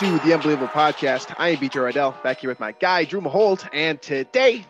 To the Unbelievable Podcast. I am BJ Rydell, back here with my guy Drew Maholt, and today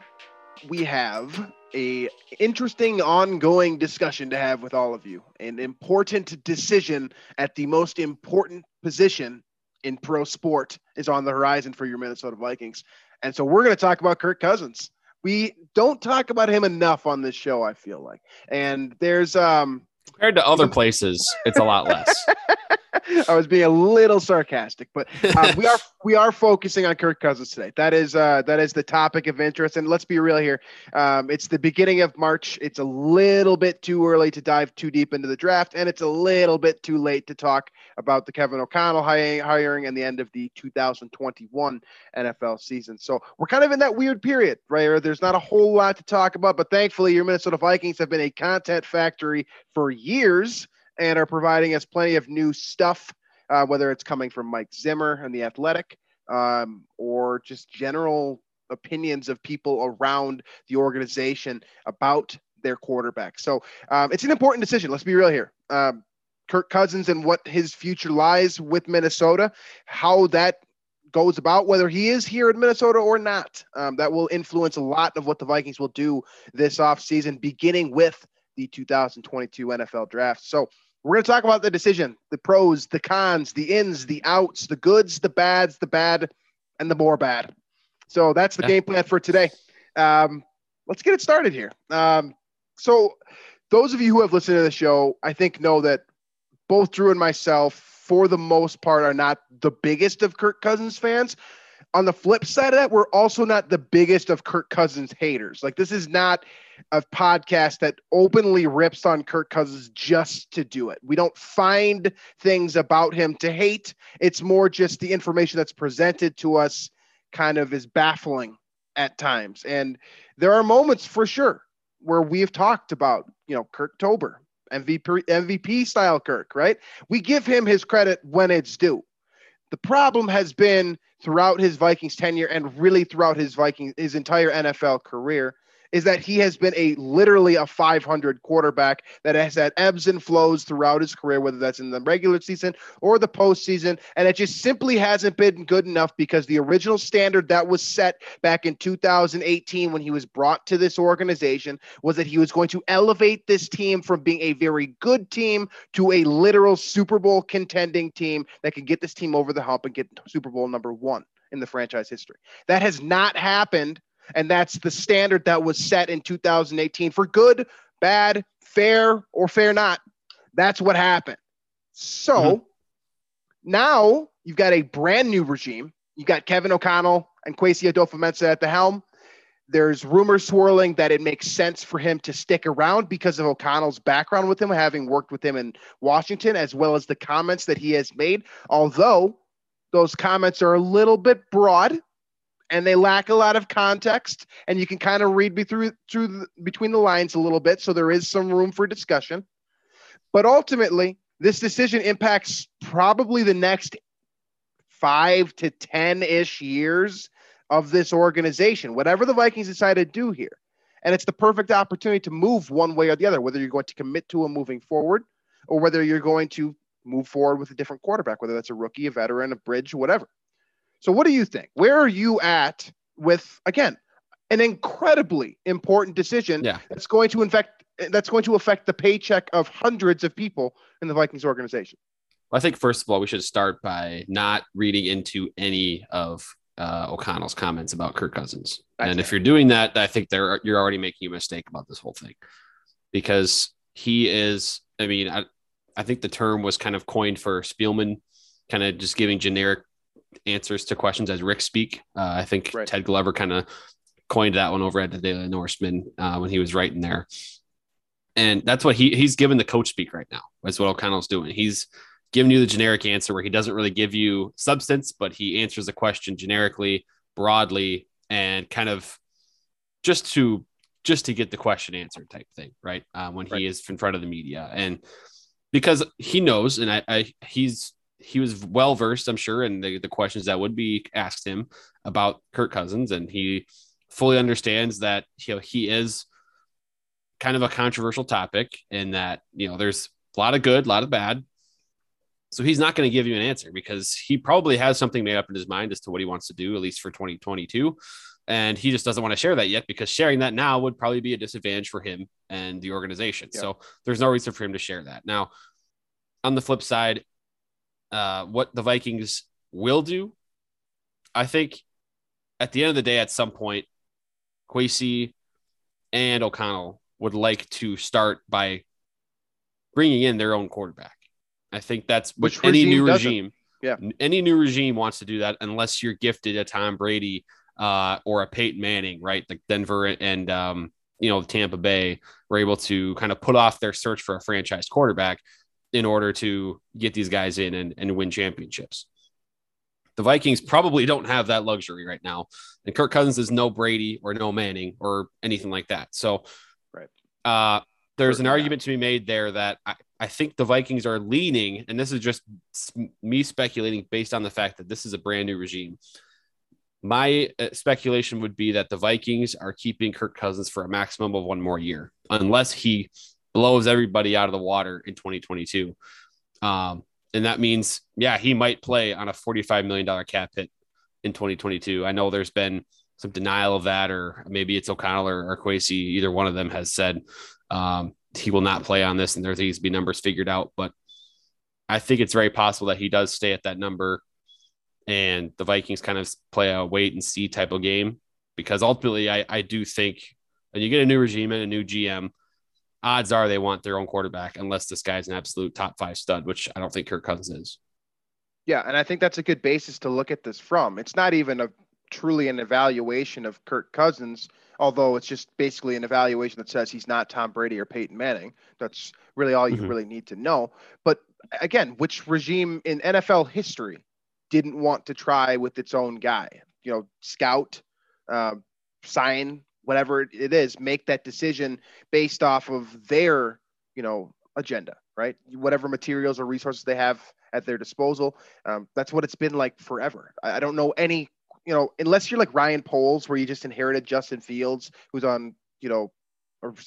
we have a interesting ongoing discussion to have with all of you. An important decision at the most important position in pro sport is on the horizon for your Minnesota Vikings. And so we're going to talk about Kirk Cousins. We don't talk about him enough on this show, I feel like. And there's um Compared to other places, it's a lot less. I was being a little sarcastic, but uh, we are we are focusing on Kirk Cousins today. That is uh, that is the topic of interest, and let's be real here. Um, it's the beginning of March. It's a little bit too early to dive too deep into the draft, and it's a little bit too late to talk about the Kevin O'Connell hiring, hiring and the end of the 2021 NFL season. So we're kind of in that weird period, right? There's not a whole lot to talk about, but thankfully, your Minnesota Vikings have been a content factory for years and are providing us plenty of new stuff, uh, whether it's coming from Mike Zimmer and the Athletic, um, or just general opinions of people around the organization about their quarterback. So um, it's an important decision. Let's be real here. Um, Kirk Cousins and what his future lies with Minnesota, how that goes about, whether he is here in Minnesota or not. Um, that will influence a lot of what the Vikings will do this offseason, beginning with the 2022 NFL draft. So we're going to talk about the decision, the pros, the cons, the ins, the outs, the goods, the bads, the bad, and the more bad. So that's the game plan for today. Um, let's get it started here. Um, so those of you who have listened to the show, I think know that both Drew and myself, for the most part, are not the biggest of Kirk Cousins fans. On the flip side of that, we're also not the biggest of Kirk Cousins haters. Like this is not a podcast that openly rips on Kirk Cousins just to do it. We don't find things about him to hate. It's more just the information that's presented to us kind of is baffling at times. And there are moments for sure where we've talked about, you know, Kirk Tober, MVP MVP style Kirk, right? We give him his credit when it's due. The problem has been throughout his Vikings tenure and really throughout his Vikings his entire NFL career is that he has been a literally a 500 quarterback that has had ebbs and flows throughout his career, whether that's in the regular season or the postseason, and it just simply hasn't been good enough because the original standard that was set back in 2018 when he was brought to this organization was that he was going to elevate this team from being a very good team to a literal Super Bowl contending team that can get this team over the hump and get Super Bowl number one in the franchise history. That has not happened. And that's the standard that was set in 2018 for good, bad, fair, or fair not. That's what happened. So Mhm. now you've got a brand new regime. You got Kevin O'Connell and Kwesi Adofo-Mensah at the helm. There's rumors swirling that it makes sense for him to stick around because of O'Connell's background with him, having worked with him in Washington, as well as the comments that he has made. Although those comments are a little bit broad and they lack a lot of context, and you can kind of read be through through the, between the lines a little bit. So there is some room for discussion. But ultimately, this decision impacts probably the next five to 10 ish years of this organization, whatever the Vikings decide to do here. And it's the perfect opportunity to move one way or the other, whether you're going to commit to him moving forward or whether you're going to move forward with a different quarterback, whether that's a rookie, a veteran, a bridge, whatever. So, what do you think? Where are you at with, again, an incredibly important decision Yeah. that's going to infect that's going to affect the paycheck of hundreds of people in the Vikings organization. Well, I think first of all, we should start by not reading into any of uh, O'Connell's comments about Kirk Cousins. That's and if you're doing that, I think there you're already making a mistake about this whole thing, because he is. I mean, I, I think the term was kind of coined for Spielman, kind of just giving generic answers to questions as Rick speak. Uh, I think Right. Ted Glover kind of coined that one over at the Daily Norseman uh, when he was writing there. And that's what he he's given the coach speak right now. That's what O'Connell's doing. He's giving you the generic answer where he doesn't really give you substance, but he answers the question generically, broadly, and kind of just to just to get the question answered type thing, right? Um, when right. he is in front of the media, and because he knows, and I, I he's he was well versed, I'm sure, in the, the questions that would be asked him about Kirk Cousins, and he fully understands that you know he is kind of a controversial topic, and that you know there's a lot of good, a lot of bad. So he's not going to give you an answer because he probably has something made up in his mind as to what he wants to do, at least for 2022. And he just doesn't want to share that yet because sharing that now would probably be a disadvantage for him and the organization. Yeah. So there's no reason for him to share that. Now, on the flip side, uh, what the Vikings will do, I think at the end of the day, at some point, Kwesi and O'Connell would like to start by bringing in their own quarterback. I think that's which any new regime. Yeah, any new regime wants to do that unless you're gifted a Tom Brady uh, or a Peyton Manning, right? Like Denver and um, you know Tampa Bay were able to kind of put off their search for a franchise quarterback in order to get these guys in and, and win championships. The Vikings probably don't have that luxury right now. And Kirk Cousins is no Brady or no Manning or anything like that. So, right. Uh, there's an argument to be made there that I, I think the Vikings are leaning, and this is just me speculating based on the fact that this is a brand new regime. My uh, speculation would be that the Vikings are keeping Kirk Cousins for a maximum of one more year, unless he blows everybody out of the water in 2022. Um, and that means, yeah, he might play on a $45 million cap hit in 2022. I know there's been some denial of that, or maybe it's O'Connell or, or Kwesi. Either one of them has said um, he will not play on this, and there needs to be numbers figured out. But I think it's very possible that he does stay at that number, and the Vikings kind of play a wait and see type of game because ultimately, I, I do think when you get a new regime and a new GM, odds are they want their own quarterback unless this guy's an absolute top five stud, which I don't think Kirk Cousins is. Yeah, and I think that's a good basis to look at this from. It's not even a truly an evaluation of Kirk Cousins, although it's just basically an evaluation that says he's not Tom Brady or Peyton Manning. That's really all you mm-hmm. really need to know. But again, which regime in NFL history didn't want to try with its own guy? You know, scout, uh, sign whatever it is, make that decision based off of their, you know, agenda, right? Whatever materials or resources they have at their disposal. Um, that's what it's been like forever. I, I, don't know any, you know, unless you're like Ryan Poles, where you just inherited Justin Fields, who's on, you know,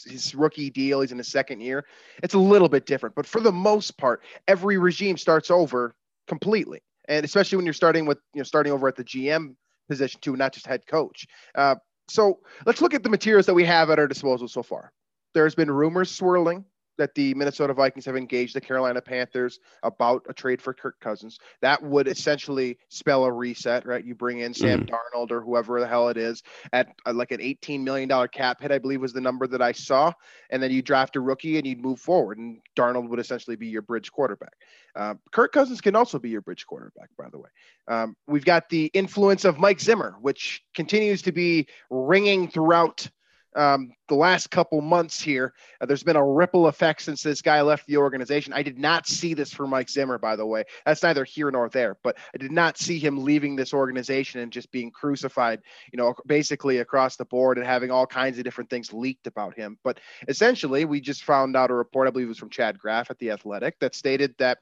his rookie deal. He's in his second year. It's a little bit different, but for the most part, every regime starts over completely, and especially when you're starting with, you know, starting over at the GM position too, not just head coach. Uh, so let's look at the materials that we have at our disposal so far. There's been rumors swirling that the Minnesota Vikings have engaged the Carolina Panthers about a trade for Kirk Cousins. That would essentially spell a reset, right? You bring in Sam mm. Darnold or whoever the hell it is at uh, like an $18 million cap hit, I believe was the number that I saw. And then you draft a rookie and you'd move forward, and Darnold would essentially be your bridge quarterback. Uh, Kirk Cousins can also be your bridge quarterback, by the way. Um, we've got the influence of Mike Zimmer, which continues to be ringing throughout – um, the last couple months here. Uh, there's been a ripple effect since this guy left the organization. I did not see this for Mike Zimmer, by the way. That's neither here nor there, but I did not see him leaving this organization and just being crucified, you know, basically across the board and having all kinds of different things leaked about him. But essentially, we just found out a report, I believe it was from Chad Graff at The Athletic, that stated that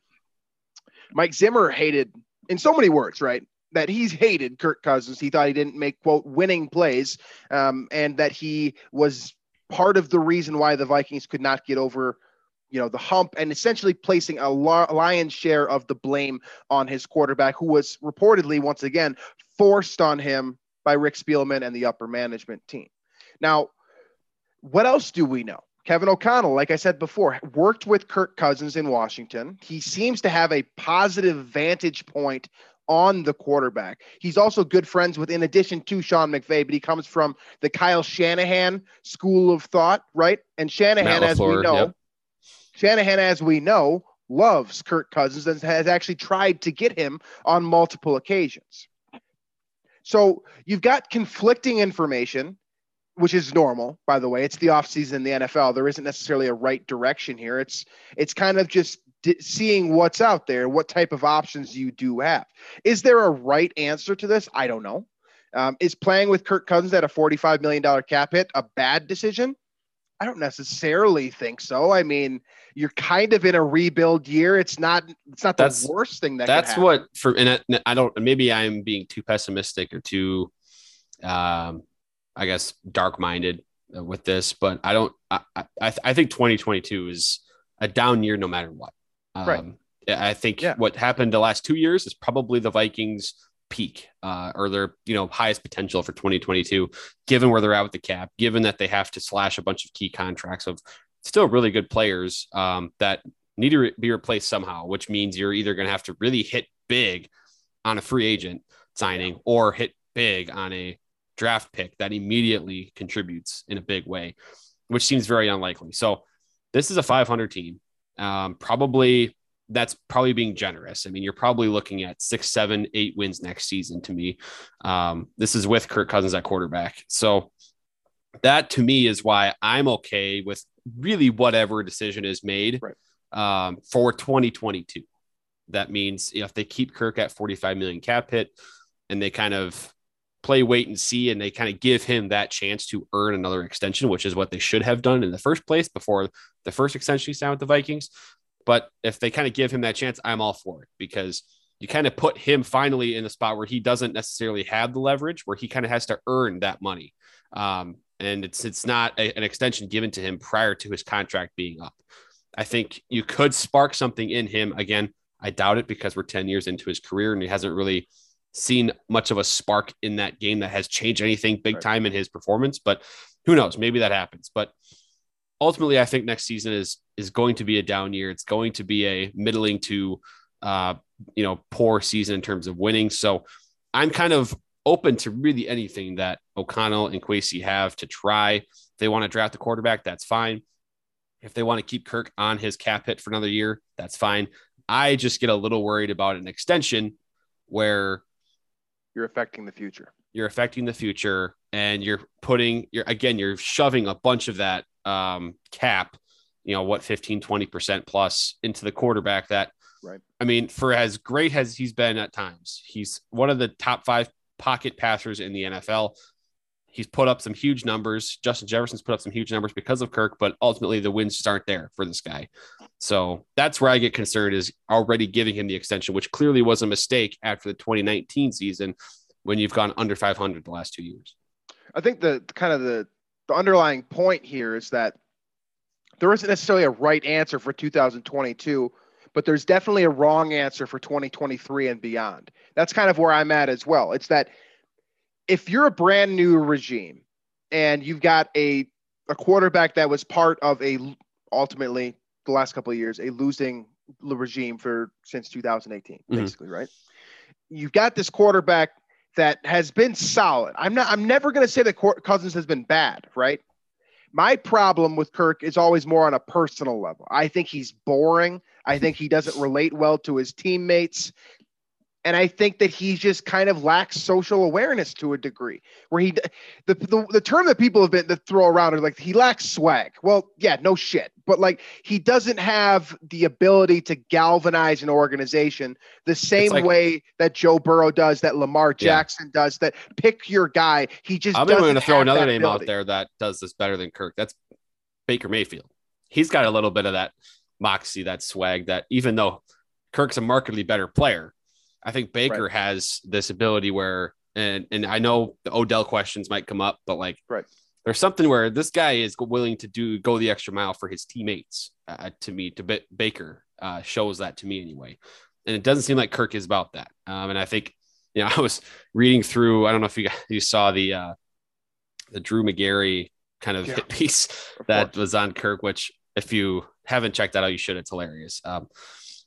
Mike Zimmer hated, in so many words, right? That he's hated Kirk Cousins. He thought he didn't make quote winning plays, um, and that he was part of the reason why the Vikings could not get over, you know, the hump, and essentially placing a lion's share of the blame on his quarterback, who was reportedly once again forced on him by Rick Spielman and the upper management team. Now, what else do we know? Kevin O'Connell, like I said before, worked with Kirk Cousins in Washington. He seems to have a positive vantage point on the quarterback. He's also good friends with, in addition to Sean McVay, but he comes from the Kyle Shanahan school of thought, right? And Shanahan, as we know, yep. Shanahan, as we know, loves Kirk Cousins and has actually tried to get him on multiple occasions. So you've got conflicting information. which is normal, by the way. It's the offseason in the NFL. There isn't necessarily a right direction here. It's it's kind of just d- seeing what's out there, what type of options you do have. Is there a right answer to this? I don't know. Um, is playing with Kirk Cousins at a $45 million cap hit a bad decision? I don't necessarily think so. I mean, you're kind of in a rebuild year. It's not. It's not the That's- worst thing that. That's what for and I- I don't maybe I'm being too pessimistic or too um I guess dark minded with this, but I don't I, I I think 2022 is a down year no matter what. Um Right. I think Yeah. what happened the last 2 years is probably the Vikings peak uh, or their you know highest potential for 2022 given where they're at with the cap given that they have to slash a bunch of key contracts of still really good players um, that need to re- be replaced somehow, which means you're either going to have to really hit big on a free agent signing or hit big on a draft pick that immediately contributes in a big way, which seems very unlikely. So this is a 500 team. Um, probably that's probably being generous. I mean, you're probably looking at six, seven, eight wins next season to me. Um, this is with Kirk Cousins at quarterback. So that to me is why I'm okay with really whatever decision is made Right. um, for 2022. That means if they keep Kirk at 45 million cap hit and they kind of play wait and see and they kind of give him that chance to earn another extension, which is what they should have done in the first place before the first extension he signed with the Vikings. But if they kind of give him that chance, I'm all for it because you kind of put him finally in a spot where he doesn't necessarily have the leverage, where he kind of has to earn that money. Um, and it's it's not a- an extension given to him prior to his contract being up. I think you could spark something in him again. I doubt it because we're 10 years into his career and he hasn't really seen much of a spark in that game that has changed anything big Right. time in his performance. But who knows? Maybe that happens. But ultimately, I think next season is is going to be a down year. It's going to be a middling to uh, you know poor season in terms of winning. So I'm kind of open to really anything that O'Connell and Kwesi have to try. If they want to draft a quarterback, that's fine. If they want to keep Kirk on his cap hit for another year, that's fine. I just get a little worried about an extension where you're affecting the future. you're affecting the future and you're putting you're again you're shoving a bunch of that um cap you know what 15 20% plus into the quarterback that Right. i mean for as great as he's been at times he's one of the top five pocket passers in the nfl he's put up some huge numbers justin jefferson's put up some huge numbers because of kirk but ultimately the wins just aren't there for this guy so that's where i get concerned is already giving him the extension which clearly was a mistake after the 2019 season when you've gone under 500 the last two years. I think the kind of the, the underlying point here is that there isn't necessarily a right answer for 2022, but there's definitely a wrong answer for 2023 and beyond. That's kind of where I'm at as well. It's that if you're a brand new regime and you've got a a quarterback that was part of a ultimately the last couple of years a losing regime for since 2018 Mhm. basically right you've got this quarterback that has been solid. I'm not. I'm never going to say that Cousins has been bad, right? My problem with Kirk is always more on a personal level. I think he's boring. I think he doesn't relate well to his teammates. And I think that he just kind of lacks social awareness to a degree where he, the, the, the term that people have been that throw around are like, he lacks swag. Well, yeah, no shit. But like, he doesn't have the ability to galvanize an organization the same like- way that Joe Burrow does, that Lamar Yeah. Jackson does, that pick your guy. He just I'm going to throw another name ability. out there that does this better than Kirk. That's Baker Mayfield. He's got a little bit of that moxie, that swag. That even though Kirk's a markedly better player, I think Baker has this ability where, and and I know the Odell questions might come up, but like, Right. there's something where this guy is willing to do go the extra mile for his teammates. Uh, to me, to B- Baker uh, shows that to me anyway, and it doesn't seem like Kirk is about that. Um, and I think, you know, I was reading through. I don't know if you you saw the uh, the Drew Magary kind of Yeah. hit piece Of that was on Kirk, which if you haven't checked that out, you should. It's hilarious. Um,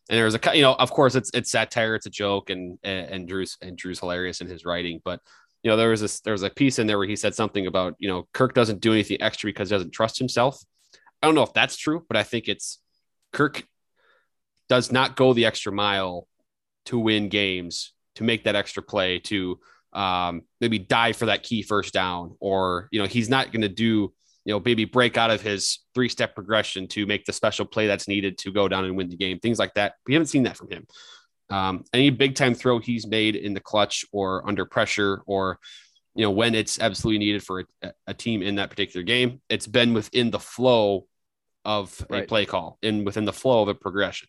and there was a, you know, of course, it's it's satire, it's a joke, and and, Drew's and Drew's hilarious in his writing. But you know, there was this there was a piece in there where he said something about you know Kirk doesn't do anything extra because he doesn't trust himself. I don't know if that's true, but I think it's Kirk does not go the extra mile to win games, to make that extra play, to um, maybe die for that key first down, or you know he's not going to do you know maybe break out of his three step progression to make the special play that's needed to go down and win the game, things like that. We haven't seen that from him. Um, any big time throw he's made in the clutch or under pressure or you know when it's absolutely needed for a, a team in that particular game, it's been within the flow of Right. a play call and within the flow of a progression.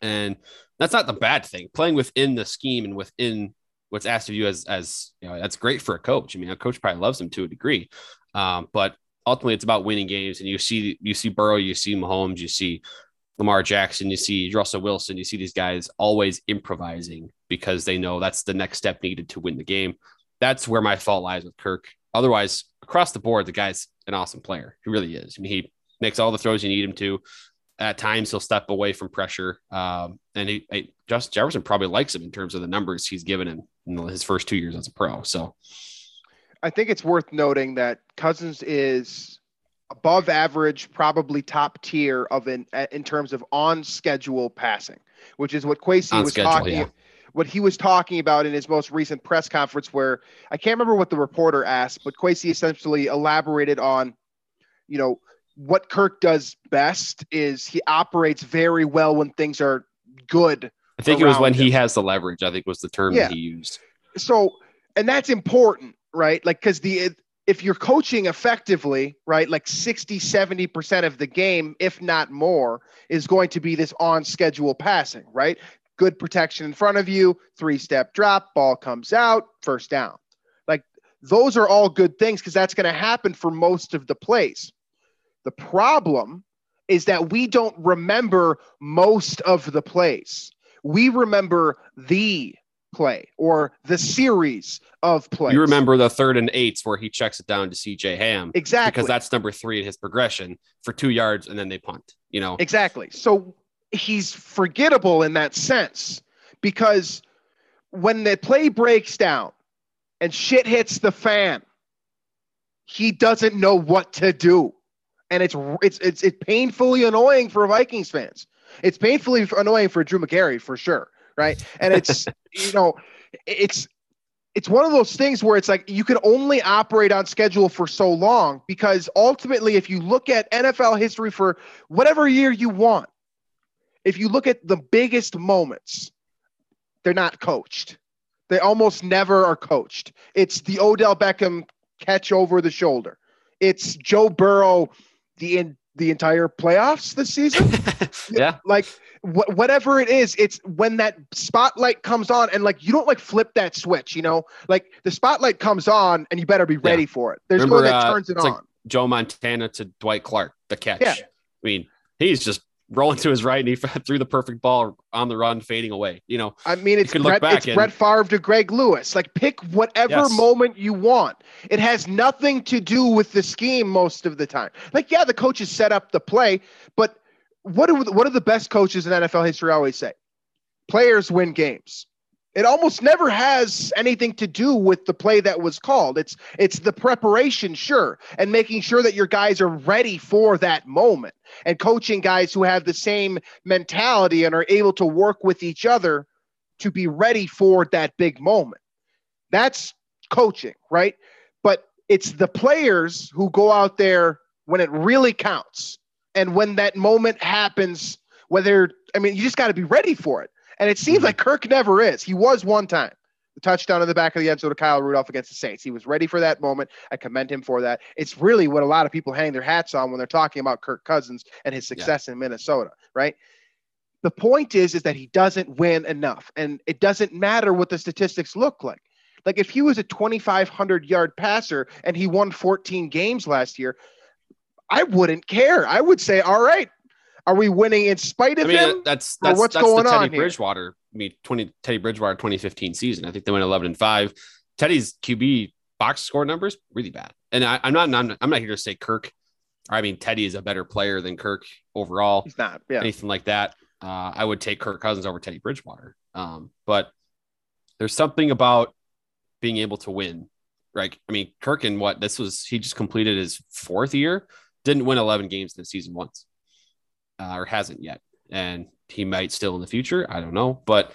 And that's not the bad thing. Playing within the scheme and within what's asked of you as as you know, that's great for a coach. I mean, a coach probably loves him to a degree. Um, but ultimately it's about winning games. And you see you see Burrow, you see Mahomes, you see Lamar Jackson, you see Russell Wilson, you see these guys always improvising because they know that's the next step needed to win the game. That's where my fault lies with Kirk. Otherwise, across the board, the guy's an awesome player. He really is. I mean, he makes all the throws you need him to. At times, he'll step away from pressure. Um, and he, Justin Jefferson probably likes him in terms of the numbers he's given him in his first two years as a pro. So, I think it's worth noting that Cousins is above average, probably top tier of in in terms of on schedule passing, which is what Kwesi On was schedule, talking yeah. what he was talking about in his most recent press conference where I can't remember what the reporter asked, but Kwesi essentially elaborated on, you know, what Kirk does best is he operates very well when things are good I think it was when Around he has the leverage. I think was the term Yeah. that he used. so and that's important right? Like because the if you're coaching effectively right like 60 70% of the game if not more is going to be this on schedule passing right? Good protection in front of you three step drop ball comes out first down. Like those are all good things because that's going to happen for most of the plays. The problem is that we don't remember most of the plays. We remember the play or the series of plays. You remember the third and eights where he checks it down to CJ Ham exactly because that's number three in his progression for two yards and then they punt. You know, exactly. So he's forgettable in that sense because when the play breaks down and shit hits the fan, he doesn't know what to do, and it's it's it's it's painfully annoying for Vikings fans. It's painfully annoying for Drew Magary for sure, right? And it's you know, it's it's one of those things where it's like you can only operate on schedule for so long because ultimately, if you look at NFL history for whatever year you want, if you look at the biggest moments, they're not coached. They almost never are coached. It's the Odell Beckham catch over the shoulder. It's Joe Burrow the in, the entire playoffs this season? Yeah, like wh- whatever it is it's when that spotlight comes on and like you don't like flip that switch you know? Like the spotlight comes on and you better be ready for it. There's no one that uh, turns it it's on. Like- Joe Montana to Dwight Clark, the catch. Yeah. I mean, he's just rolling to his right and he threw the perfect ball on the run, fading away. You know, i mean it's brett, it's and- brett Favre to greg lewis. Like pick whatever Yes. moment you want. It has nothing to do with the scheme most of the time. Like yeah the coaches set up the play but what do what do the best coaches in nfl history always say? Players win games it almost never has anything to do with the play that was called. It's it's the preparation sure and making sure that your guys are ready for that moment. And coaching guys who have the same mentality and are able to work with each other to be ready for that big moment. That's coaching right? But it's the players who go out there when it really counts. And when that moment happens whether i mean you just got to be ready for it and it seems like mm-hmm. Kirk never is. He was one time. The touchdown in the back of the end zone to Kyle Rudolph against the Saints. He was ready for that moment. I commend him for that. It's really what a lot of people hang their hats on when they're talking about Kirk Cousins and his success in Minnesota, right? The point is, is that he doesn't win enough, and it doesn't matter what the statistics look like. Like if he was a 2,500 yard passer and he won 14 games last year, I wouldn't care. I would say, all right, are we winning in spite of I mean, him? that's that's what's that's going the on Teddy here? Bridgewater. I mean, 20 Teddy Bridgewater 2015 season. I think they went 11 and five. Teddy's QB box score numbers really bad. And I, I'm not I'm, I'm not here to say Kirk. Or I mean, Teddy is a better player than Kirk overall. He's not. Yeah. anything like that. Uh, I would take Kirk Cousins over Teddy Bridgewater. Um, but there's something about being able to win, right? I mean, Kirk and what this was, he just completed his fourth year, didn't win 11 games in the season once, uh, or hasn't yet, and he might still in the future. I don't know, but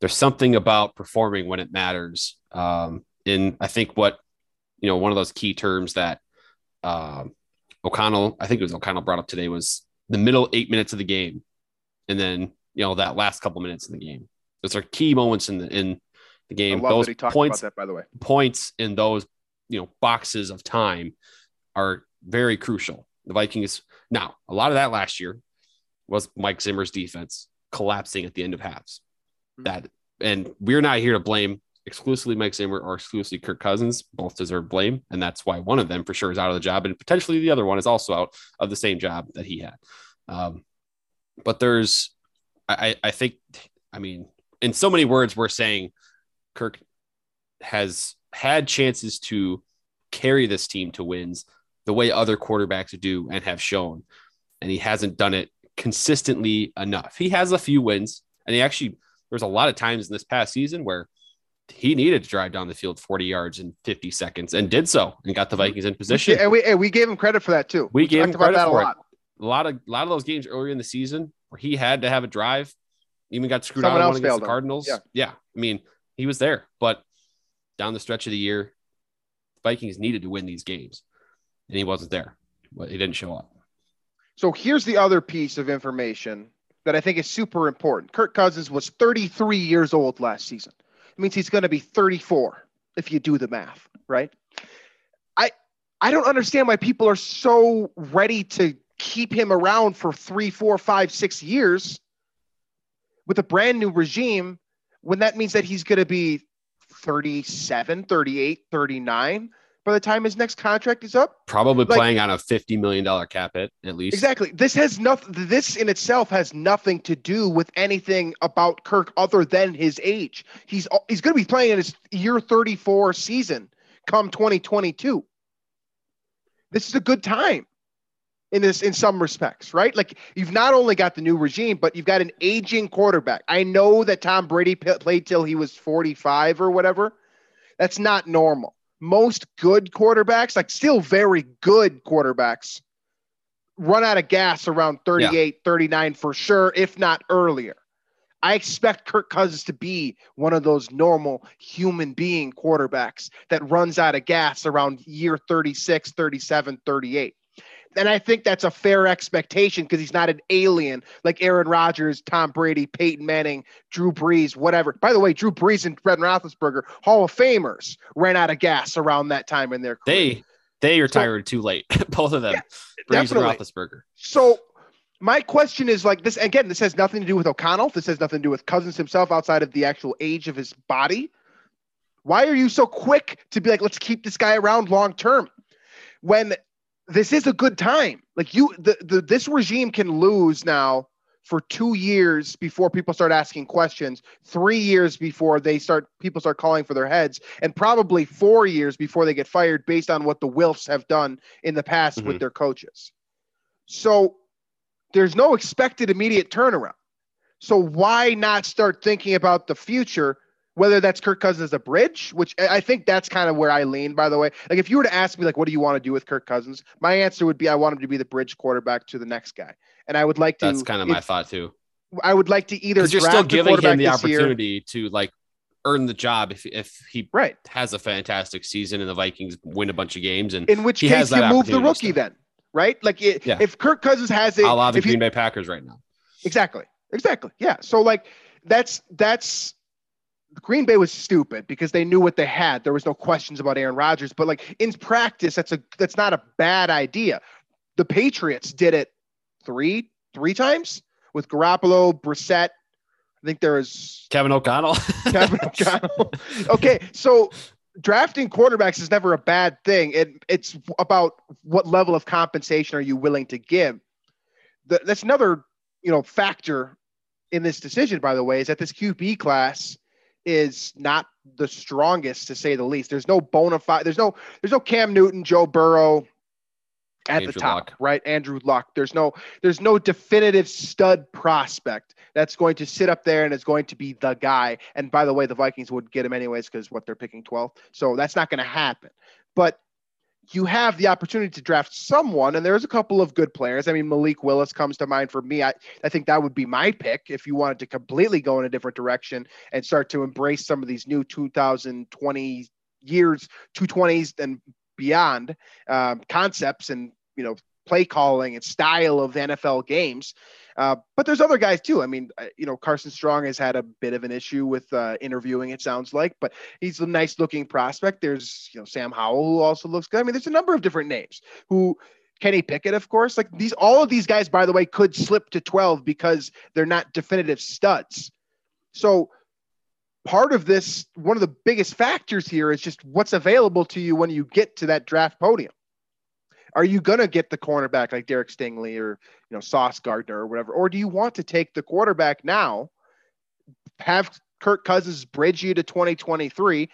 there's something about performing when it matters. Um, and I think what you know, one of those key terms that um, O'Connell, I think it was O'Connell brought up today was the middle eight minutes of the game, and then you know that last couple minutes in the game. Those are key moments in the in the game. those points, that, by the way, points in those you know boxes of time are very crucial. The Vikings now a lot of that last year was Mike Zimmer's defense collapsing at the end of halves. Mm-hmm. That and we're not here to blame exclusively Mike Zimmer or exclusively Kirk Cousins. Both deserve blame, and that's why one of them for sure is out of the job, and potentially the other one is also out of the same job that he had. Um, but there's, I, I think, I mean, in so many words, we're saying Kirk has had chances to carry this team to wins the way other quarterbacks do and have shown, and he hasn't done it consistently enough. He has a few wins, and he actually there's a lot of times in this past season where he needed to drive down the field 40 yards in 50 seconds and did so and got the Vikings in position. And we and we gave him credit for that too. We, we gave him credit for a lot. it. A lot of a lot of those games earlier in the season where he had to have a drive, even got screwed Someone out one against the Cardinals. Yeah. yeah, I mean he was there, but down the stretch of the year, Vikings needed to win these games, and he wasn't there. But he didn't show up. So here's the other piece of information that I think is super important. Kirk Cousins was 33 years old last season. It means he's going to be 34 if you do the math, right? I I don't understand why people are so ready to keep him around for three, four, five, six years with a brand new regime when that means that he's going to be 37, 38, 39 by the time his next contract is up. Probably like, playing on a $50 million cap hit at least. Exactly. This has nothing, this in itself has nothing to do with anything about Kirk other than his age. He's, he's going to be playing in his year 34 season come 2022. This is a good time in this in some respects, right? Like you've not only got the new regime, but you've got an aging quarterback. I know that Tom Brady p- played till he was 45 or whatever. That's not normal most good quarterbacks, like still very good quarterbacks, run out of gas around 38, yeah. 39 for sure, if not earlier. I expect Kirk Cousins to be one of those normal human being quarterbacks that runs out of gas around year 36, 37, 38 and I think that's a fair expectation because he's not an alien like Aaron Rodgers, Tom Brady, Peyton Manning, Drew Brees, whatever. By the way, Drew Brees and Fred Roethlisberger, Hall of Famers, ran out of gas around that time in their career. They they retired so, too late, both of them, yeah, Brees definitely. and Roethlisberger. So my question is like this again. This has nothing to do with O'Connell. This has nothing to do with Cousins himself outside of the actual age of his body. Why are you so quick to be like, let's keep this guy around long term? When this is a good time. Like you, the, the this regime can lose now for two years before people start asking questions, three years before they start people start calling for their heads, and probably four years before they get fired based on what the Wilfs have done in the past mm-hmm. with their coaches. So there's no expected immediate turnaround. So why not start thinking about the future whether that's Kirk Cousins as a bridge, which I think that's kind of where I lean, by the way. Like if you were to ask me, like, what do you want to do with Kirk Cousins? My answer would be I want him to be the bridge quarterback to the next guy. And I would like to That's kind of my thought too. I would like to either you're still giving him the opportunity year. to like earn the job if, if he right. has a fantastic season and the Vikings win a bunch of games and in which case you move the rookie then, right? Like it, yeah. if Kirk Cousins has it, a lot of the Green Bay Packers right now. Exactly. Exactly. Yeah. So like that's that's Green Bay was stupid because they knew what they had. There was no questions about Aaron Rodgers, but like in practice, that's a that's not a bad idea. The Patriots did it three three times with Garoppolo, Brissett. I think there was Kevin O'Connell. Kevin O'Connell. Okay, so drafting quarterbacks is never a bad thing. It, it's about what level of compensation are you willing to give. The, that's another you know factor in this decision. By the way, is that this QB class is not the strongest to say the least. There's no bona fide. There's no. There's no Cam Newton, Joe Burrow at Andrew the top, Luck. right? Andrew Luck. There's no. There's no definitive stud prospect that's going to sit up there and is going to be the guy. And by the way, the Vikings would get him anyways because what they're picking 12th. So that's not going to happen. But you have the opportunity to draft someone, and there's a couple of good players. I mean, Malik Willis comes to mind for me. I, I think that would be my pick if you wanted to completely go in a different direction and start to embrace some of these new 2020 years, 220s and beyond um, concepts and you know play calling and style of NFL games. Uh, but there's other guys too. I mean, uh, you know, Carson Strong has had a bit of an issue with uh, interviewing. It sounds like, but he's a nice looking prospect. There's you know Sam Howell who also looks good. I mean, there's a number of different names who. Kenny Pickett, of course, like these, all of these guys, by the way, could slip to 12 because they're not definitive studs. So part of this, one of the biggest factors here is just what's available to you when you get to that draft podium are you going to get the cornerback like Derek Stingley or you know Sauce Gardner or whatever, or do you want to take the quarterback now, have Kirk Cousins bridge you to 2023,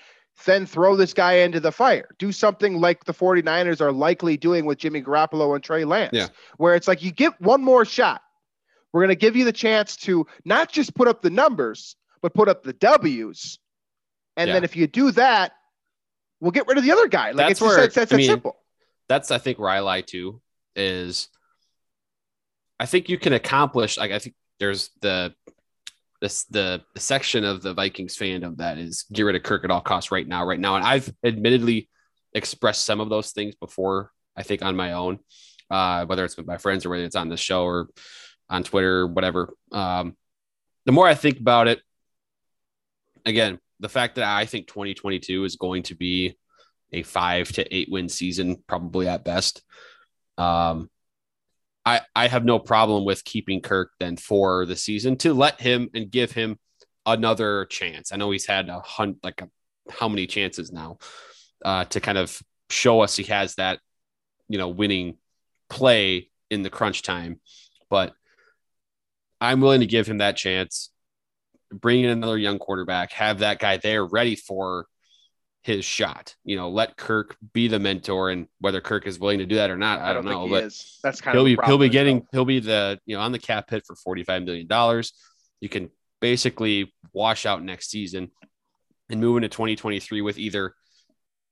then throw this guy into the fire? Do something like the 49ers are likely doing with Jimmy Garoppolo and Trey Lance, Yeah. where it's like you get one more shot. We're going to give you the chance to not just put up the numbers, but put up the W's. And Yeah. then if you do that, we'll get rid of the other guy. Like That's it's just, where- it's, it's I mean, simple. That's I think where I lie too is I think you can accomplish like I think there's the this the, the section of the Vikings fandom that is get rid of Kirk at all costs right now, right now. And I've admittedly expressed some of those things before, I think on my own, uh, whether it's with my friends or whether it's on the show or on Twitter or whatever. Um, the more I think about it, again, the fact that I think 2022 is going to be a five to eight win season, probably at best. Um, I I have no problem with keeping Kirk then for the season to let him and give him another chance. I know he's had a hunt like a, how many chances now uh, to kind of show us he has that you know winning play in the crunch time, but I'm willing to give him that chance. Bring in another young quarterback, have that guy there ready for his shot. You know, let Kirk be the mentor, and whether Kirk is willing to do that or not, I, don't, know. think he But is. That's kind he'll of be he'll be getting though. he'll be the you know on the cap hit for forty five million dollars. You can basically wash out next season and move into twenty twenty three with either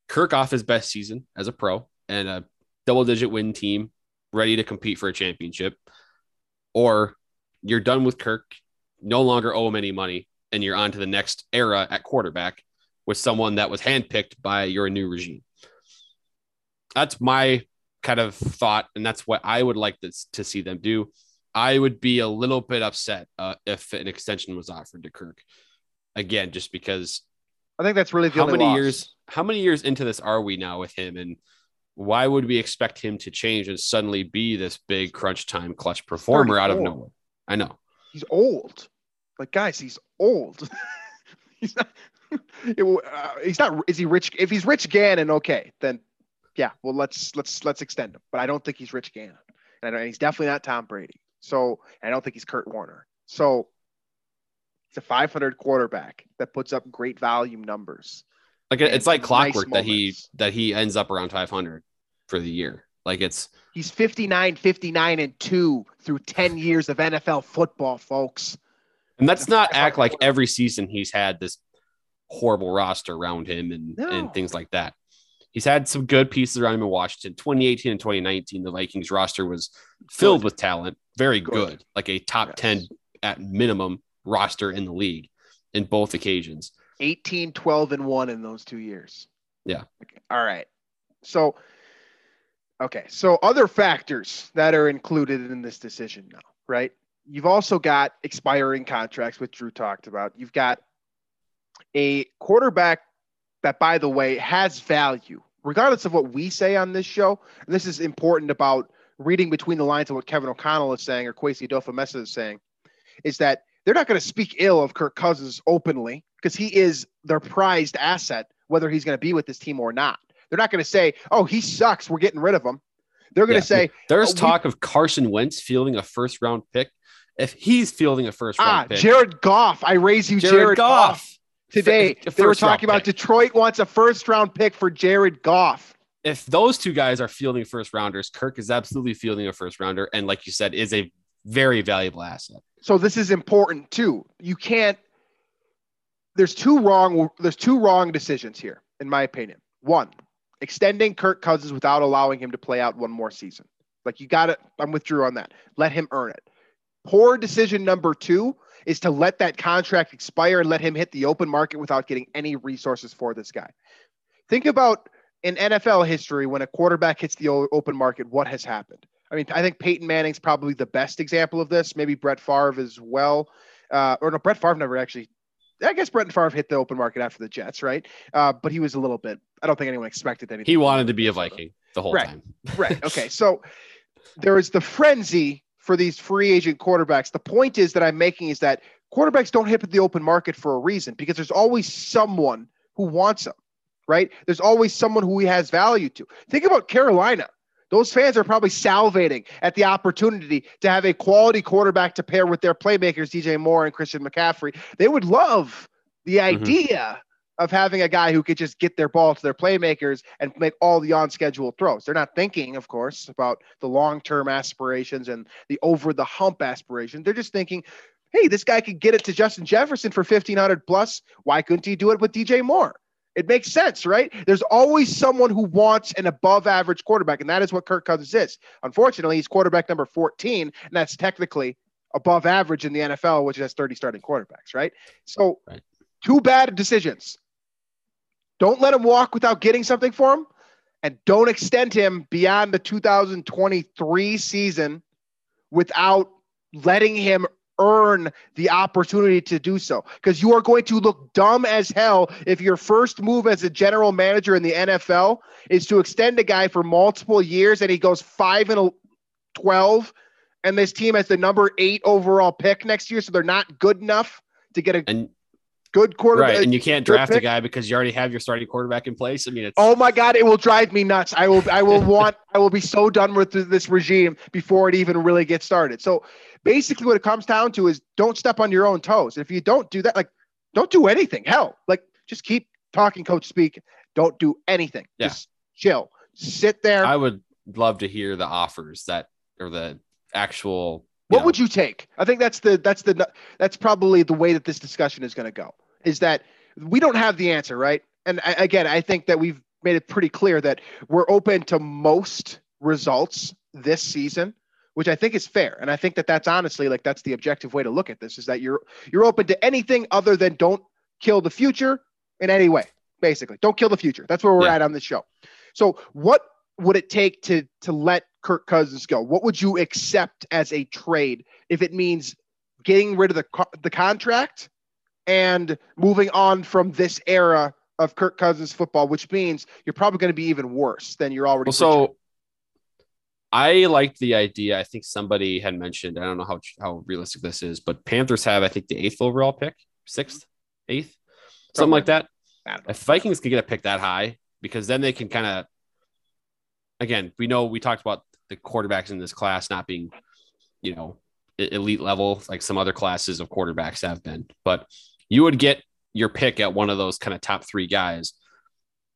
Kirk off his best season as a pro and a double digit win team ready to compete for a championship, or you're done with Kirk, no longer owe him any money, and you're on to the next era at quarterback with someone that was handpicked by your new regime. That's my kind of thought, and that's what I would like to, to see them do. I would be a little bit upset uh, if an extension was offered to Kirk. Again, just because I think that's really the how many loss. years how many years into this are we now with him and why would we expect him to change and suddenly be this big crunch time clutch performer out of nowhere? I know. He's old. Like guys, he's old. he's not. it uh, he's not. Is he rich? If he's Rich Gannon, okay, then yeah. Well, let's let's let's extend him. But I don't think he's Rich Gannon, and I- he's definitely not Tom Brady. So I don't think he's Kurt Warner. So it's a 500 quarterback that puts up great volume numbers. Like it's And like nice clockwork that he that he ends up around 500 for the year. Like it's He's 59, 59, and two through 10 years of NFL football, folks. and that's not act like every season he's had this horrible roster around him and No. and things like that. He's had some good pieces around him in Washington. 2018 and 2019, the Vikings roster was filled Good. with talent, very Good. good, like a top Yes. 10 at minimum roster in the league in both occasions. 18, 12, and 1 in those two years. Yeah. Okay. All right. So, okay. So, other factors that are included in this decision now, right? You've also got expiring contracts, which Drew talked about. You've got a quarterback that, by the way, has value, regardless of what we say on this show. And this is important about reading between the lines of what Kevin O'Connell is saying or Adolfo Mesa is saying, is that they're not going to speak ill of Kirk Cousins openly because he is their prized asset, whether he's going to be with this team or not. They're not going to say, "Oh, he sucks. We're getting rid of him." They're going Yeah. to say, There's we- talk of Carson Wentz fielding a first round pick. If he's fielding a first round "Ah, pick, Jared Goff. I raise you, Jared, Goff." Today, F- they were talking about pick. Detroit wants a first round pick for Jared Goff. if those two guys are fielding first rounders, Kirk is absolutely fielding a first rounder, and like you said, is a very valuable asset. So this is important too. You can't. There's two wrong. There's two wrong decisions here, in my opinion. One, extending Kirk Cousins without allowing him to play out one more season. Like you got it. I'm with Drew on that. Let him earn it. Poor decision number two is to let that contract expire and let him hit the open market without getting any resources for this guy. Think about in NFL history when a quarterback hits the open market, what has happened? I mean, I think Peyton Manning's probably the best example of this. Maybe Brett Favre as well. Uh, or no, Brett Favre never actually. I guess Brett Favre hit the open market after the Jets, right? Uh, but he was a little bit. I don't think anyone expected anything. He wanted to be a Viking the whole right. time. right. Okay. So there is the frenzy for these free agent quarterbacks. The point is that I'm making is that quarterbacks don't hit the open market for a reason because there's always someone who wants them, right? There's always someone who he has value to. Think about Carolina. Those fans are probably salivating at the opportunity to have a quality quarterback to pair with their playmakers, DJ Moore and Christian McCaffrey. They would love the mm-hmm. idea of having a guy who could just get their ball to their playmakers and make all the on schedule throws. They're not thinking, of course, about the long term aspirations and the over the hump aspiration. They're just thinking, hey, this guy could get it to Justin Jefferson for 1500 plus. Why couldn't he do it with DJ Moore? It makes sense, right? There's always someone who wants an above average quarterback, and that is what Kirk Cousins is. Unfortunately, he's quarterback number 14, and that's technically above average in the NFL, which has 30 starting quarterbacks, right? So, right. two bad decisions. Don't let him walk without getting something for him, and don't extend him beyond the 2023 season without letting him earn the opportunity to do so. Because you are going to look dumb as hell if your first move as a general manager in the NFL is to extend a guy for multiple years and he goes 5 and 12 and this team has the number 8 overall pick next year so they're not good enough to get a and good quarterback. Right, and you can't draft a guy because you already have your starting quarterback in place. I mean, it's oh my god, it will drive me nuts. I will, I will want, I will be so done with this regime before it even really gets started. So basically, what it comes down to is don't step on your own toes. If you don't do that, like, don't do anything. Hell, like, just keep talking, coach speak. Don't do anything. Yeah. Just chill. Sit there. I would love to hear the offers that or the actual what know. would you take? I think that's the that's the that's probably the way that this discussion is going to go. Is that we don't have the answer, right? And I, again, I think that we've made it pretty clear that we're open to most results this season, which I think is fair. And I think that that's honestly like that's the objective way to look at this is that you're you're open to anything other than don't kill the future in any way. Basically, don't kill the future. That's where we're yeah. at on this show. So, what would it take to to let Kirk Cousins go? What would you accept as a trade if it means getting rid of the the contract and moving on from this era of Kirk Cousins football, which means you're probably going to be even worse than you're already. Well, so I liked the idea. I think somebody had mentioned. I don't know how how realistic this is, but Panthers have I think the eighth overall pick, sixth, eighth, something like that. If Vikings could get a pick that high, because then they can kind of again, we know we talked about the quarterbacks in this class not being, you know, elite level like some other classes of quarterbacks have been, but you would get your pick at one of those kind of top three guys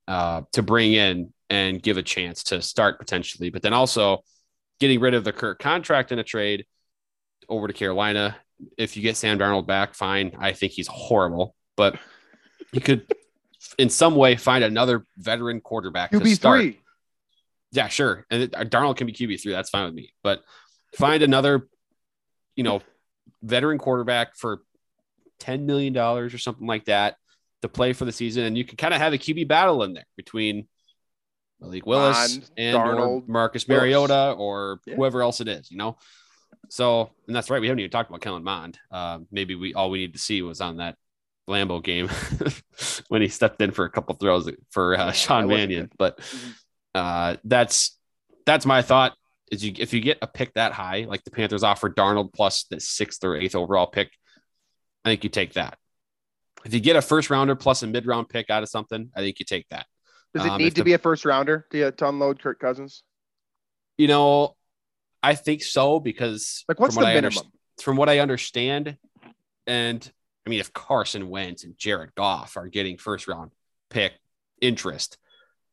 uh, to bring in and give a chance to start potentially, but then also getting rid of the Kirk contract in a trade over to Carolina. If you get Sam Darnold back, fine. I think he's horrible, but you could in some way find another veteran quarterback QB to start. Three. Yeah, sure. And Darnold can be QB three. That's fine with me. But find another, you know, veteran quarterback for ten million dollars or something like that to play for the season, and you can kind of have a QB battle in there between Malik Willis Bond, and Darnold, Marcus Mariota or yeah. whoever else it is. You know. So, and that's right. We haven't even talked about Kellen Mond. Uh, maybe we all we need to see was on that Lambeau game when he stepped in for a couple throws for uh, Sean Mannion. But mm-hmm uh, that's that's my thought. Is you if you get a pick that high, like the Panthers offer Darnold plus the sixth or eighth overall pick, I think you take that. If you get a first rounder plus a mid round pick out of something, I think you take that. Does it um, need to the, be a first rounder to, to unload Kirk Cousins? You know, I think so because like what's the minimum? Under, from what I understand, and I mean, if Carson Wentz and Jared Goff are getting first round pick interest,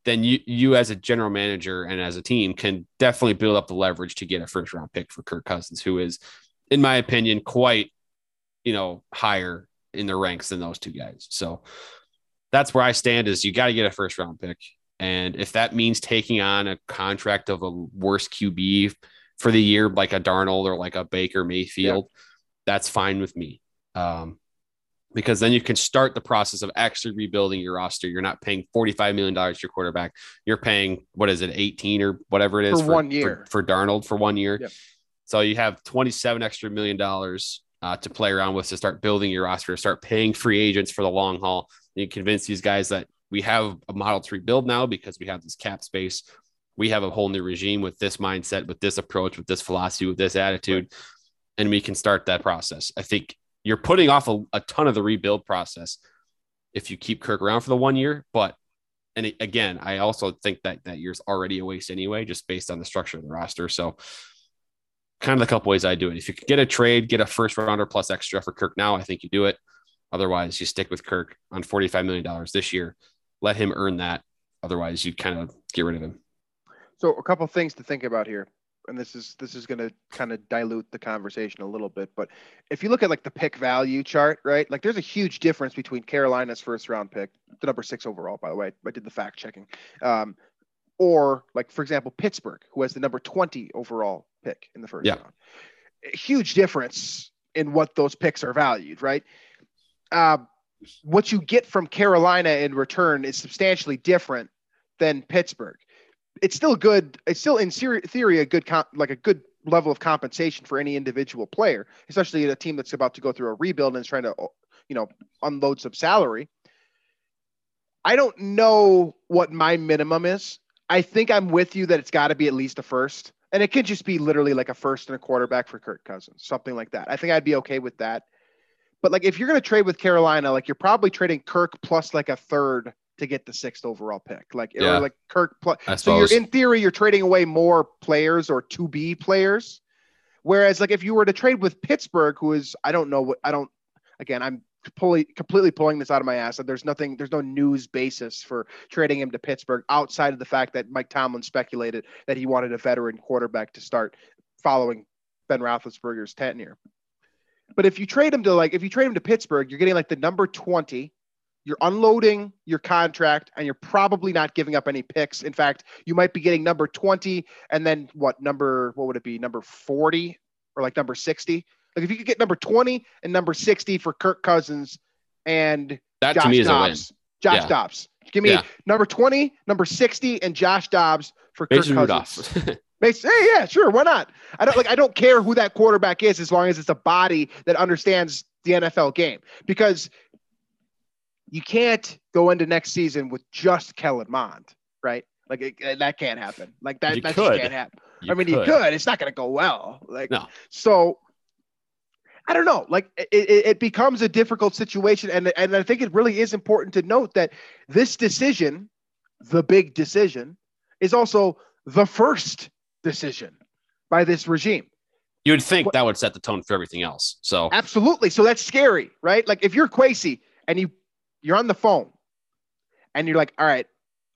then you you as a general manager and as a team can definitely build up the leverage to get a first round pick for Kirk Cousins, who is, in my opinion, quite you know higher in the ranks than those two guys. So that's where I stand. Is you got to get a first round pick, And if that means taking on a contract of a worse QB for the year, like a Darnold or like a Baker Mayfield, yeah. that's fine with me. Um, because then you can start the process of actually rebuilding your roster. You're not paying $45 million to your quarterback. You're paying, what is it, 18 or whatever it is for, for one year for, for, Darnold for one year. Yep. So you have 27 extra million dollars uh, to play around with to start building your roster, start paying free agents for the long haul. You convince these guys that we have a model to rebuild now because we have this cap space. We have a whole new regime with this mindset, with this approach, with this philosophy, with this attitude, right. and we can start that process. I think you're putting off a, a ton of the rebuild process if you keep Kirk around for the one year. But and again, I also think that that year's already a waste anyway, just based on the structure of the roster. So kind of the couple ways I do it. If you could get a trade, get a first rounder plus extra for Kirk now, I think you do it. Otherwise, you stick with Kirk on $45 million this year. Let him earn that. Otherwise, you kind of get rid of him. So a couple things to think about here and this is this is going to kind of dilute the conversation a little bit but if you look at like the pick value chart right like there's a huge difference between carolina's first round pick the number six overall by the way i did the fact checking um, or like for example pittsburgh who has the number 20 overall pick in the first yeah. round a huge difference in what those picks are valued right uh, what you get from carolina in return is substantially different than pittsburgh it's still good. It's still in theory a good comp, like a good level of compensation for any individual player, especially a team that's about to go through a rebuild and is trying to, you know, unload some salary. I don't know what my minimum is. I think I'm with you that it's got to be at least a first, and it could just be literally like a first and a quarterback for Kirk Cousins, something like that. I think I'd be okay with that. But like if you're going to trade with Carolina, like you're probably trading Kirk plus like a third to get the sixth overall pick. Like yeah. or like Kirk. Pl- so you're in theory you're trading away more players or to be players. Whereas like if you were to trade with Pittsburgh, who is I don't know what I don't again I'm fully completely pulling this out of my ass. That There's nothing, there's no news basis for trading him to Pittsburgh outside of the fact that Mike Tomlin speculated that he wanted a veteran quarterback to start following Ben Roethlisberger's tenure. But if you trade him to like, if you trade him to Pittsburgh, you're getting like the number 20 you're unloading your contract and you're probably not giving up any picks. In fact, you might be getting number 20 and then what number, what would it be? Number 40 or like number 60? Like if you could get number 20 and number 60 for Kirk Cousins and that Josh to me is Dobbs, a win. Josh yeah. Dobbs. Give me yeah. number 20, number 60, and Josh Dobbs for Mason Kirk Cousins. Mason, hey, yeah, sure. Why not? I don't like I don't care who that quarterback is as long as it's a body that understands the NFL game. Because you can't go into next season with just Kellen Mond, right? Like it, that can't happen. Like that, that just can't happen. You I mean, could. you could. It's not going to go well. Like no. so. I don't know. Like it, it, becomes a difficult situation, and and I think it really is important to note that this decision, the big decision, is also the first decision by this regime. You would think that would set the tone for everything else. So absolutely. So that's scary, right? Like if you're Kwesi and you you're on the phone and you're like, all right,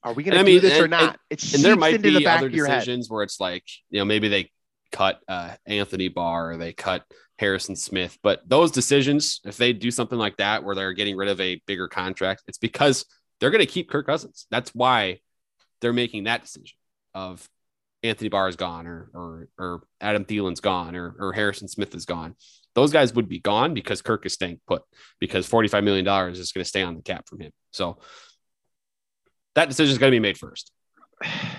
are we going to do mean, this and, or not? And, it and there might be the other decisions where it's like, you know, maybe they cut uh, Anthony Barr or they cut Harrison Smith. But those decisions, if they do something like that where they're getting rid of a bigger contract, it's because they're going to keep Kirk Cousins. That's why they're making that decision of Anthony Barr is gone or or or Adam Thielen's gone or or Harrison Smith is gone those guys would be gone because Kirk is staying put because $45 million is going to stay on the cap from him. So that decision is going to be made first.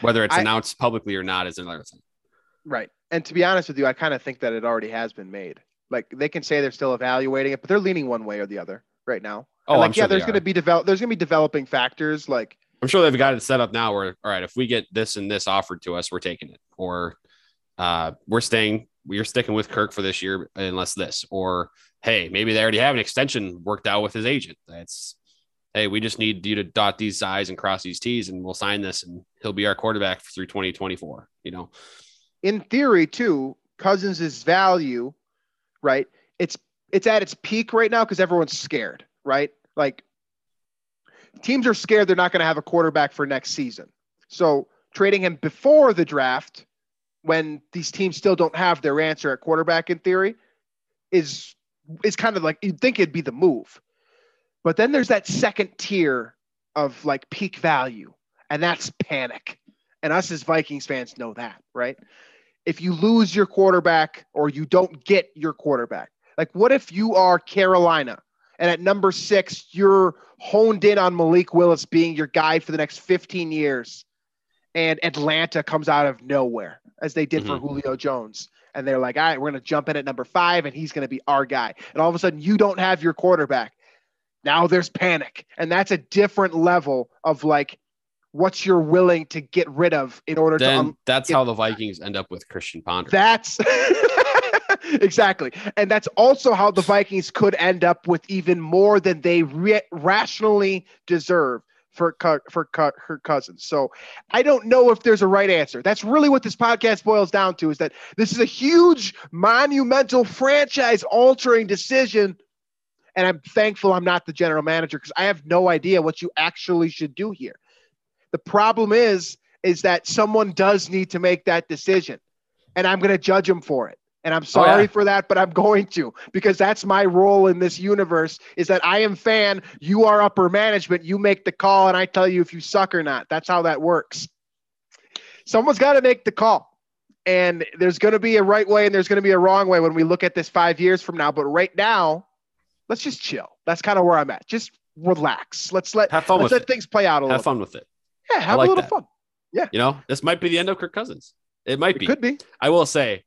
Whether it's I, announced publicly or not is another thing. Right. And to be honest with you, I kind of think that it already has been made. Like they can say they're still evaluating it, but they're leaning one way or the other right now. Oh, and like, I'm yeah, there's going to be develop. There's going to be developing factors like. I'm sure they've got it set up now. Where all right, if we get this and this offered to us, we're taking it, or uh, we're staying we're sticking with Kirk for this year unless this, or hey, maybe they already have an extension worked out with his agent. That's hey, we just need you to dot these I's and cross these T's, and we'll sign this, and he'll be our quarterback through 2024. You know, in theory, too, Cousins' value, right? It's it's at its peak right now because everyone's scared, right? Like teams are scared they're not going to have a quarterback for next season. So trading him before the draft when these teams still don't have their answer at quarterback in theory is is kind of like you'd think it'd be the move. But then there's that second tier of like peak value. and that's panic. And us as Vikings fans know that, right? If you lose your quarterback or you don't get your quarterback, like what if you are Carolina and at number six, you're honed in on Malik Willis being your guy for the next 15 years, and Atlanta comes out of nowhere, as they did Mhm. for Julio Jones. And they're like, all right, we're going to jump in at number five, and he's going to be our guy. And all of a sudden, you don't have your quarterback. Now there's panic. And that's a different level of like what you're willing to get rid of in order to Then that's how the Vikings end up with Christian Ponder. that's exactly. And that's also how the Vikings could end up with even more than they re- rationally deserve for for Kirk Cousins. So I don't know if there's a right answer. That's really what this podcast boils down to is that this is a huge monumental franchise altering decision and I'm thankful I'm not the general manager because I have no idea what you actually should do here. The problem is is that someone does need to make that decision and I'm going to judge them for it. And I'm oh, sorry yeah. for that, but I'm going to because that's my role in this universe is that I am fan, you are upper management, you make the call and I tell you if you suck or not. That's how that works. Someone's got to make the call. And there's going to be a right way and there's going to be a wrong way when we look at this 5 years from now, but right now, let's just chill. That's kind of where I'm at. Just relax. Let's let Have fun let's let it. things play out a little. Have fun with it. Yeah, have like a little that. fun. Yeah. You know, this might be the end of Kirk Cousins. It might It be. could be. I will say,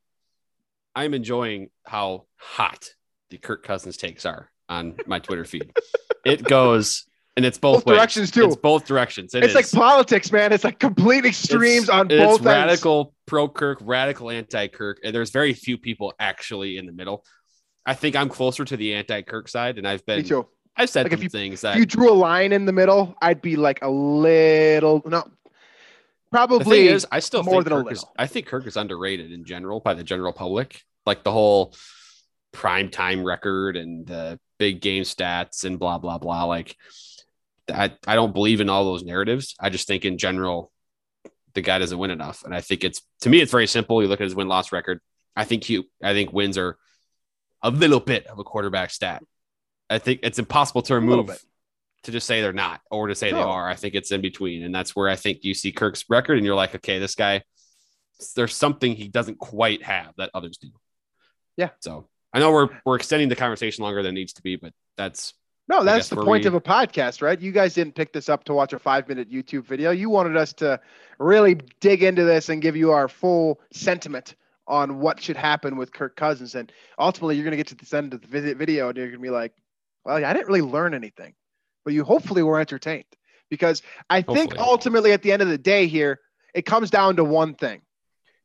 I'm enjoying how hot the Kirk Cousins takes are on my Twitter feed. it goes, and it's both, Both directions, too. It's both directions. It it's like politics, man. It's like complete extremes It's- on it's both ends. radical pro Kirk, radical anti Kirk, and there's very few people actually in the middle. I think I'm closer to the anti Kirk side, and I've been. I've said Like, if you- things If that you drew a line in the middle, I'd be like a little no, probably is, I still more think than a Kirk is, little. I think Kirk is underrated in general by the general public. Like the whole prime time record and the big game stats and blah blah blah. Like I, I don't believe in all those narratives. I just think in general, the guy doesn't win enough. And I think it's to me, it's very simple. You look at his win loss record. I think you I think wins are a little bit of a quarterback stat. I think it's impossible to remove to just say they're not or to say they are. I think it's in between. And that's where I think you see Kirk's record and you're like, okay, this guy, there's something he doesn't quite have that others do. Yeah. So I know we're we're extending the conversation longer than it needs to be, but that's No, that's the point we- of a podcast, right? You guys didn't pick this up to watch a five minute YouTube video. You wanted us to really dig into this and give you our full sentiment on what should happen with Kirk Cousins. And ultimately, you're going to get to the end of the visit video and you're going to be like, well, I didn't really learn anything, but you hopefully were entertained because I think ultimately at the end of the day here, it comes down to one thing.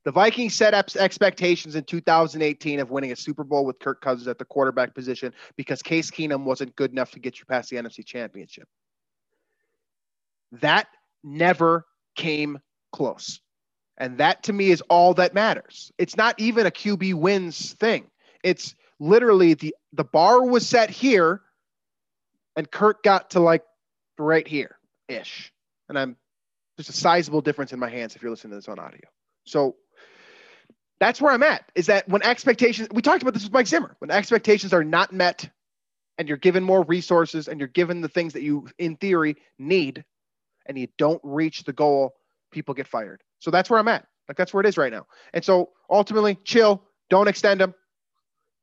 The Vikings set up expectations in 2018 of winning a Super Bowl with Kirk Cousins at the quarterback position because Case Keenum wasn't good enough to get you past the NFC Championship. That never came close. And that to me is all that matters. It's not even a QB wins thing. It's literally the the bar was set here and Kirk got to like right here ish. And I'm there's a sizable difference in my hands if you're listening to this on audio. So that's where I'm at. Is that when expectations we talked about this with Mike Zimmer, when expectations are not met and you're given more resources and you're given the things that you in theory need and you don't reach the goal, people get fired. So that's where I'm at. Like that's where it is right now. And so ultimately, chill, don't extend them.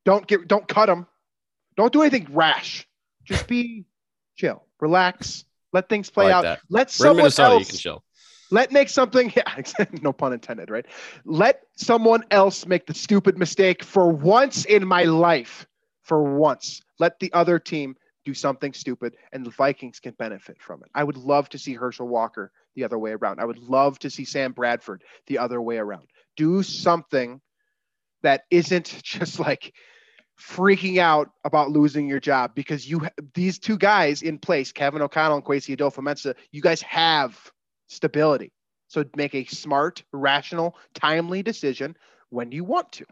Don't get don't cut them. Don't do anything rash. Just be chill, relax, let things play like out. that. Let We're someone Minnesota, you else can chill. let make something yeah, no pun intended right? Let someone else make the stupid mistake for once in my life. For once. Let the other team do something stupid and the vikings can benefit from it. I would love to see herschel walker the other way around. I would love to see sam bradford the other way around. Do something that isn't just like freaking out about losing your job because you these two guys in place kevin o'connell and Kwesi Adofo-Mensah, you guys have stability. So make a smart, rational, timely decision when you want to.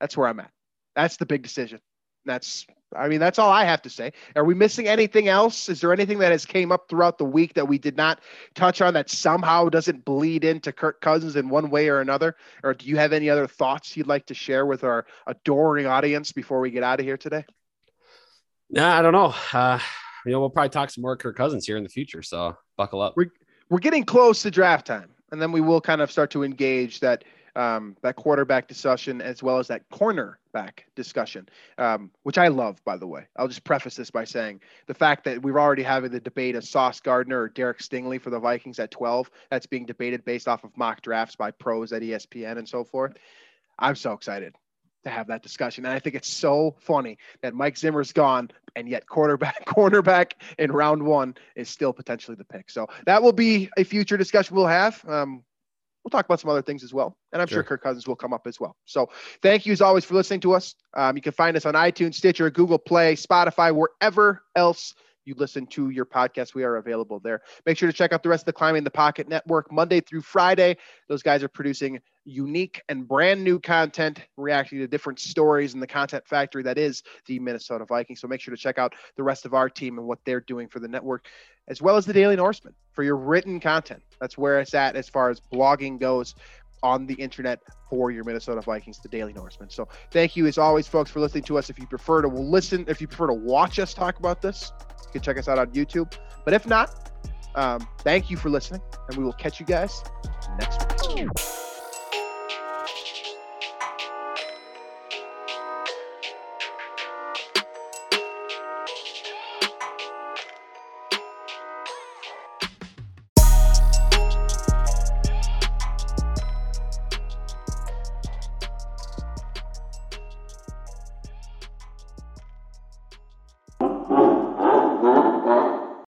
That's where I'm at. That's the big decision. That's I mean, that's all I have to say. Are we missing anything else? Is there anything that has came up throughout the week that we did not touch on that somehow doesn't bleed into Kirk Cousins in one way or another? Or do you have any other thoughts you'd like to share with our adoring audience before we get out of here today? Nah, I don't know. Uh, you know, we'll probably talk some more Kirk Cousins here in the future. So buckle up. We're we're getting close to draft time, and then we will kind of start to engage that um, that quarterback discussion as well as that cornerback discussion, um, which I love, by the way. I'll just preface this by saying the fact that we're already having the debate of Sauce Gardner or Derek Stingley for the Vikings at 12. That's being debated based off of mock drafts by pros at ESPN and so forth. I'm so excited to have that discussion. And I think it's so funny that Mike Zimmer's gone and yet quarterback cornerback in round one is still potentially the pick. So that will be a future discussion we'll have. Um, we'll talk about some other things as well. And I'm sure, sure Kirk Cousins will come up as well. So thank you as always for listening to us. Um, you can find us on iTunes, Stitcher, Google Play, Spotify, wherever else you listen to your podcast, we are available there. Make sure to check out the rest of the Climbing the Pocket Network Monday through Friday. Those guys are producing unique and brand new content, reacting to different stories in the content factory that is the Minnesota Vikings. So make sure to check out the rest of our team and what they're doing for the network, as well as the Daily Norseman for your written content. That's where it's at as far as blogging goes on the internet for your Minnesota Vikings, the Daily Norseman. So thank you as always, folks, for listening to us. If you prefer to listen, if you prefer to watch us talk about this, you can check us out on YouTube. But if not, um, thank you for listening, and we will catch you guys next week.